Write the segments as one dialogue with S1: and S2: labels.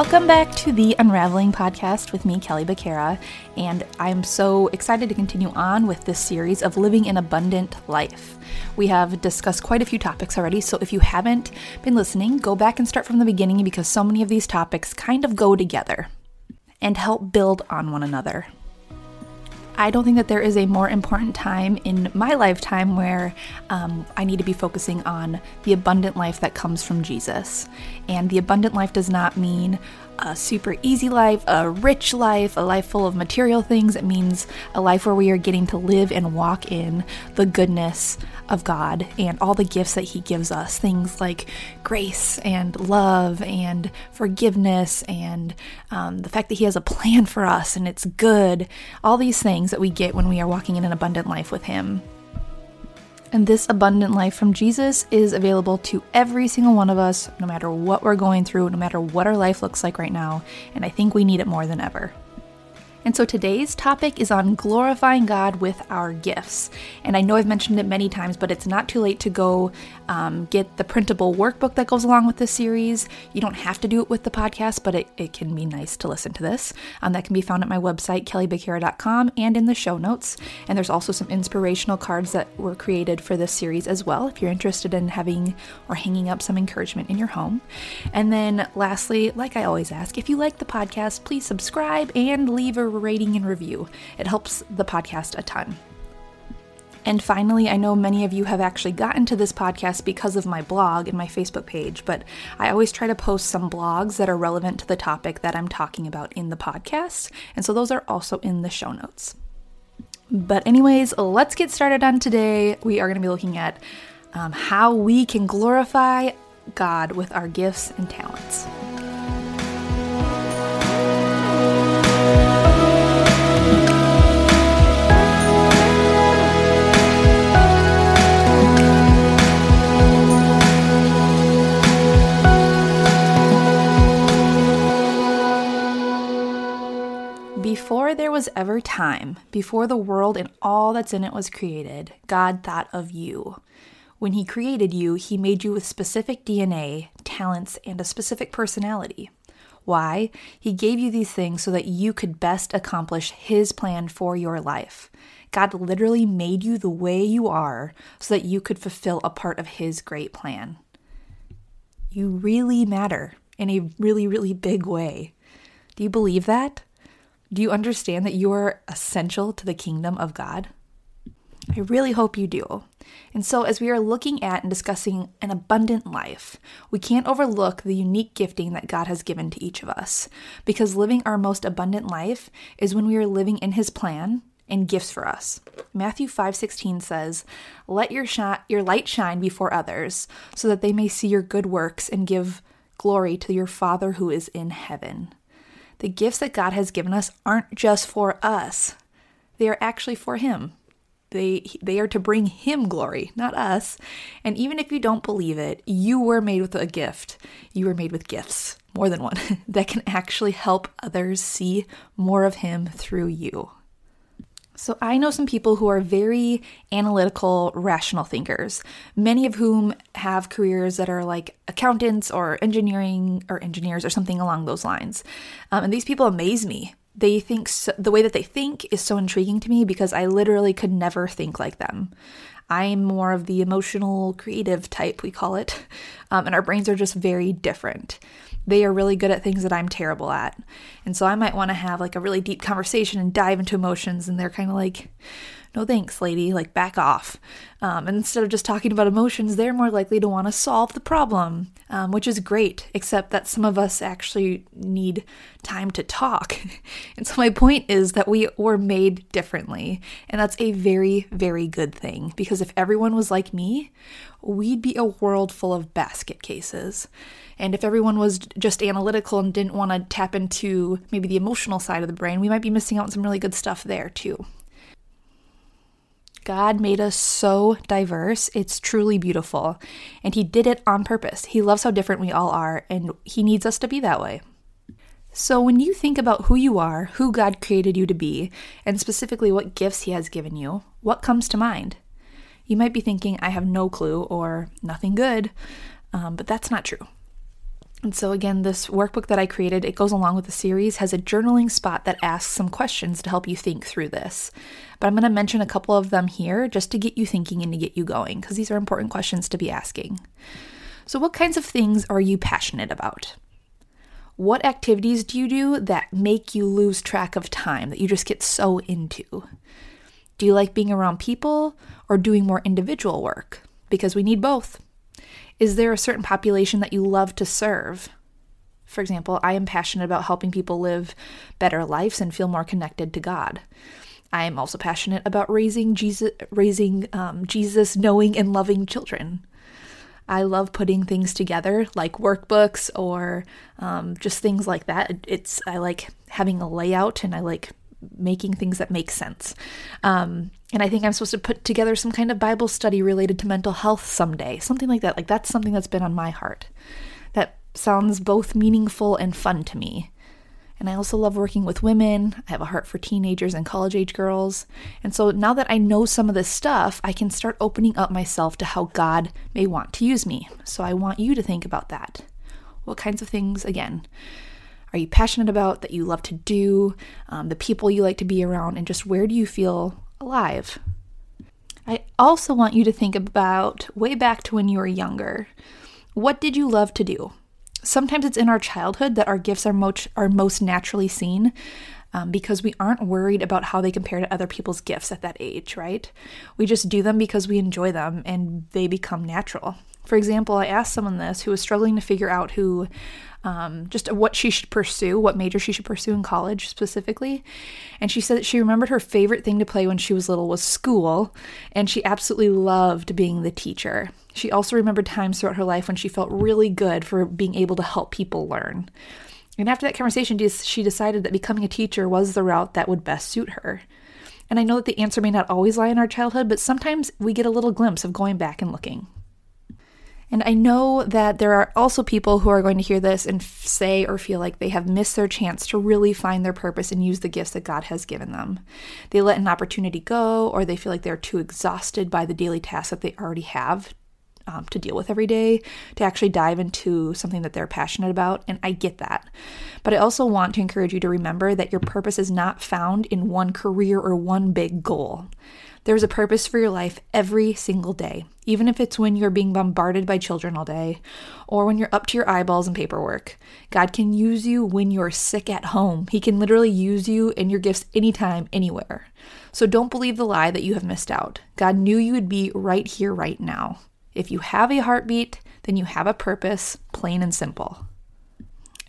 S1: Welcome back to the Unraveling podcast with me, Kelly Becerra, and I'm so excited to continue on with this series of living an abundant life. We have discussed quite a few topics already, so if you haven't been listening, go back and start from the beginning because so many of these topics kind of go together and help build on one another. I don't think that there is a more important time in my lifetime where um, I need to be focusing on the abundant life that comes from Jesus. And the abundant life does not mean a super easy life, a rich life, a life full of material things. It means a life where we are getting to live and walk in the goodness of God and all the gifts that He gives us. Things like grace and love and forgiveness and um, the fact that He has a plan for us and it's good. All these things that we get when we are walking in an abundant life with Him. And this abundant life from Jesus is available to every single one of us, no matter what we're going through, no matter what our life looks like right now. And I think we need it more than ever. And so today's topic is on glorifying God with our gifts. And I know I've mentioned it many times, but it's not too late to go um, get the printable workbook that goes along with this series. You don't have to do it with the podcast, but it, it can be nice to listen to this. Um, that can be found at my website, kellybecerra.com, and in the show notes. And there's also some inspirational cards that were created for this series as well, if you're interested in having or hanging up some encouragement in your home. And then lastly, like I always ask, if you like the podcast, please subscribe and leave a rating and review. It helps the podcast a ton. And finally, I know many of you have actually gotten to this podcast because of my blog and my Facebook page, but I always try to post some blogs that are relevant to the topic that I'm talking about in the podcast. And so those are also in the show notes. But, anyways, let's get started on today. We are going to be looking at um, how we can glorify God with our gifts and talents. Before there was ever time, before the world and all that's in it was created, God thought of you. When He created you, He made you with specific DNA, talents, and a specific personality. Why? He gave you these things so that you could best accomplish His plan for your life. God literally made you the way you are so that you could fulfill a part of His great plan. You really matter in a really, really big way. Do you believe that? Do you understand that you are essential to the kingdom of God? I really hope you do. And so, as we are looking at and discussing an abundant life, we can't overlook the unique gifting that God has given to each of us. Because living our most abundant life is when we are living in His plan and gifts for us. Matthew 5:16 says, "Let your your light shine before others, so that they may see your good works and give glory to your Father who is in heaven." The gifts that God has given us aren't just for us, they are actually for Him. They, they are to bring Him glory, not us. And even if you don't believe it, you were made with a gift. You were made with gifts, more than one, that can actually help others see more of Him through you. So, I know some people who are very analytical, rational thinkers, many of whom have careers that are like accountants or engineering or engineers or something along those lines. Um, and these people amaze me. They think so, the way that they think is so intriguing to me because I literally could never think like them. I'm more of the emotional, creative type, we call it, um, and our brains are just very different they are really good at things that I'm terrible at. And so I might want to have like a really deep conversation and dive into emotions, and they're kind of like, no thanks, lady, like back off. Um, and instead of just talking about emotions, they're more likely to want to solve the problem, um, which is great, except that some of us actually need time to talk. and so my point is that we were made differently. And that's a very, very good thing because if everyone was like me, we'd be a world full of basket cases. And if everyone was just analytical and didn't want to tap into maybe the emotional side of the brain, we might be missing out on some really good stuff there too. God made us so diverse. It's truly beautiful. And He did it on purpose. He loves how different we all are, and He needs us to be that way. So, when you think about who you are, who God created you to be, and specifically what gifts He has given you, what comes to mind? You might be thinking, I have no clue or nothing good, um, but that's not true. And so, again, this workbook that I created, it goes along with the series, has a journaling spot that asks some questions to help you think through this. But I'm going to mention a couple of them here just to get you thinking and to get you going, because these are important questions to be asking. So, what kinds of things are you passionate about? What activities do you do that make you lose track of time, that you just get so into? Do you like being around people or doing more individual work? Because we need both. Is there a certain population that you love to serve? For example, I am passionate about helping people live better lives and feel more connected to God. I am also passionate about raising Jesus, raising um, Jesus, knowing and loving children. I love putting things together, like workbooks or um, just things like that. It's I like having a layout and I like making things that make sense. Um, and I think I'm supposed to put together some kind of Bible study related to mental health someday, something like that. Like that's something that's been on my heart. That sounds both meaningful and fun to me. And I also love working with women. I have a heart for teenagers and college age girls. And so now that I know some of this stuff, I can start opening up myself to how God may want to use me. So I want you to think about that. What kinds of things, again, are you passionate about, that you love to do, um, the people you like to be around, and just where do you feel alive? I also want you to think about way back to when you were younger. What did you love to do? Sometimes it's in our childhood that our gifts are most, are most naturally seen um, because we aren't worried about how they compare to other people's gifts at that age, right? We just do them because we enjoy them and they become natural. For example, I asked someone this who was struggling to figure out who um, just what she should pursue, what major she should pursue in college specifically. And she said that she remembered her favorite thing to play when she was little was school, and she absolutely loved being the teacher. She also remembered times throughout her life when she felt really good for being able to help people learn. And after that conversation, she decided that becoming a teacher was the route that would best suit her. And I know that the answer may not always lie in our childhood, but sometimes we get a little glimpse of going back and looking. And I know that there are also people who are going to hear this and f- say or feel like they have missed their chance to really find their purpose and use the gifts that God has given them. They let an opportunity go, or they feel like they're too exhausted by the daily tasks that they already have um, to deal with every day to actually dive into something that they're passionate about. And I get that. But I also want to encourage you to remember that your purpose is not found in one career or one big goal. There's a purpose for your life every single day, even if it's when you're being bombarded by children all day or when you're up to your eyeballs in paperwork. God can use you when you're sick at home. He can literally use you and your gifts anytime, anywhere. So don't believe the lie that you have missed out. God knew you would be right here, right now. If you have a heartbeat, then you have a purpose, plain and simple.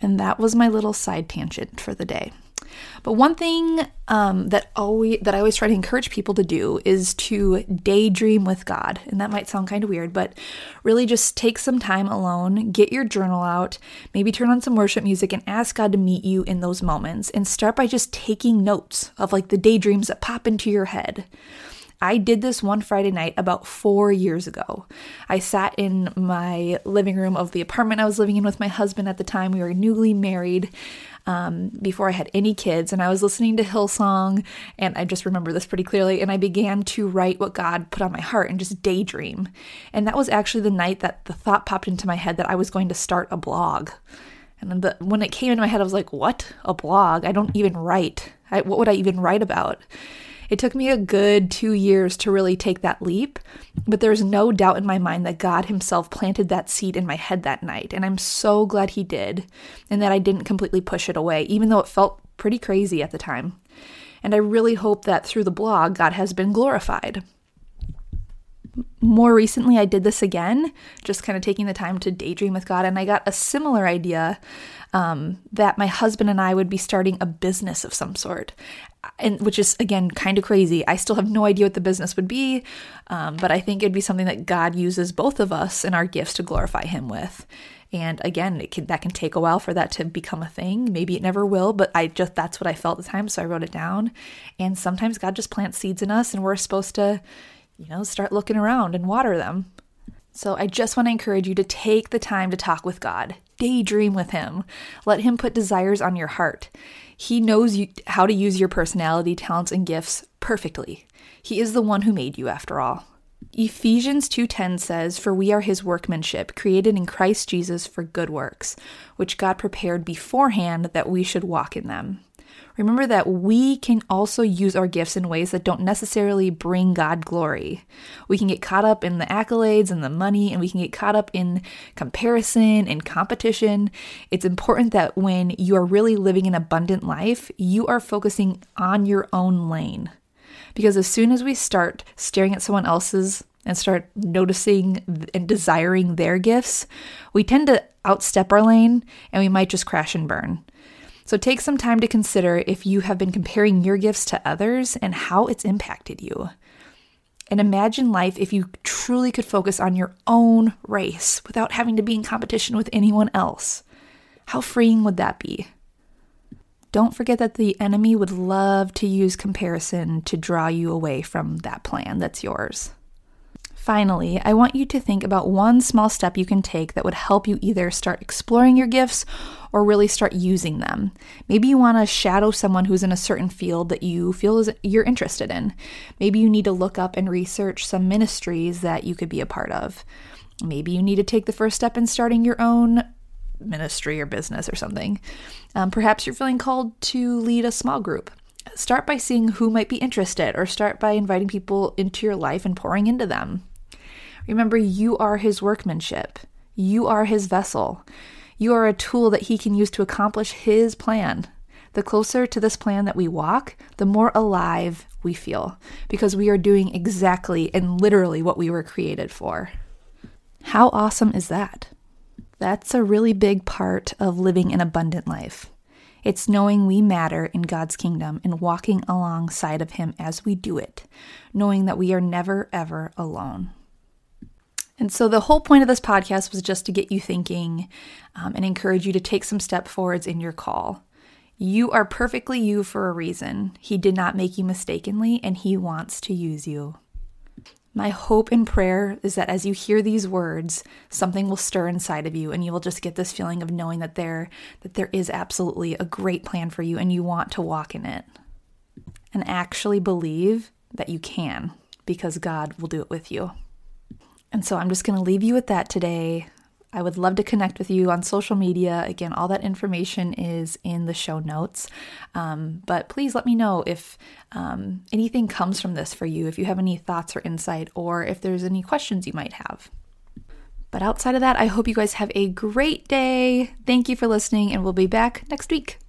S1: And that was my little side tangent for the day. But one thing um, that always that I always try to encourage people to do is to daydream with God, and that might sound kind of weird, but really just take some time alone, get your journal out, maybe turn on some worship music, and ask God to meet you in those moments. And start by just taking notes of like the daydreams that pop into your head. I did this one Friday night about four years ago. I sat in my living room of the apartment I was living in with my husband at the time. We were newly married um, before I had any kids, and I was listening to Hillsong, and I just remember this pretty clearly. And I began to write what God put on my heart and just daydream. And that was actually the night that the thought popped into my head that I was going to start a blog. And the, when it came into my head, I was like, what? A blog? I don't even write. I, what would I even write about? It took me a good two years to really take that leap, but there's no doubt in my mind that God Himself planted that seed in my head that night. And I'm so glad He did, and that I didn't completely push it away, even though it felt pretty crazy at the time. And I really hope that through the blog, God has been glorified. More recently, I did this again, just kind of taking the time to daydream with God, and I got a similar idea um, that my husband and I would be starting a business of some sort and which is again kind of crazy. I still have no idea what the business would be, um, but I think it'd be something that God uses both of us and our gifts to glorify Him with. And again, can, that can take a while for that to become a thing. Maybe it never will, but I just that's what I felt at the time, so I wrote it down. And sometimes God just plants seeds in us, and we're supposed to, you know, start looking around and water them. So I just want to encourage you to take the time to talk with God, daydream with Him, let Him put desires on your heart. He knows you, how to use your personality, talents, and gifts perfectly. He is the one who made you, after all. Ephesians 2:10 says, "For we are his workmanship, created in Christ Jesus for good works, which God prepared beforehand that we should walk in them." Remember that we can also use our gifts in ways that don't necessarily bring God glory. We can get caught up in the accolades and the money, and we can get caught up in comparison and competition. It's important that when you are really living an abundant life, you are focusing on your own lane. Because as soon as we start staring at someone else's and start noticing and desiring their gifts, we tend to outstep our lane and we might just crash and burn. So take some time to consider if you have been comparing your gifts to others and how it's impacted you. And imagine life if you truly could focus on your own race without having to be in competition with anyone else. How freeing would that be? Don't forget that the enemy would love to use comparison to draw you away from that plan that's yours. Finally, I want you to think about one small step you can take that would help you either start exploring your gifts or really start using them. Maybe you want to shadow someone who's in a certain field that you feel is you're interested in. Maybe you need to look up and research some ministries that you could be a part of. Maybe you need to take the first step in starting your own ministry or business or something. Um, perhaps you're feeling called to lead a small group. Start by seeing who might be interested, or start by inviting people into your life and pouring into them. Remember, you are his workmanship, you are his vessel. You are a tool that he can use to accomplish his plan. The closer to this plan that we walk, the more alive we feel because we are doing exactly and literally what we were created for. How awesome is that? That's a really big part of living an abundant life. It's knowing we matter in God's kingdom and walking alongside of Him as we do it, knowing that we are never, ever alone. And so, the whole point of this podcast was just to get you thinking um, and encourage you to take some step forwards in your call. You are perfectly you for a reason. He did not make you mistakenly, and He wants to use you. My hope and prayer is that as you hear these words, something will stir inside of you and you will just get this feeling of knowing that there that there is absolutely a great plan for you and you want to walk in it. And actually believe that you can because God will do it with you. And so I'm just going to leave you with that today. I would love to connect with you on social media. Again, all that information is in the show notes. Um, but please let me know if um, anything comes from this for you, if you have any thoughts or insight, or if there's any questions you might have. But outside of that, I hope you guys have a great day. Thank you for listening, and we'll be back next week.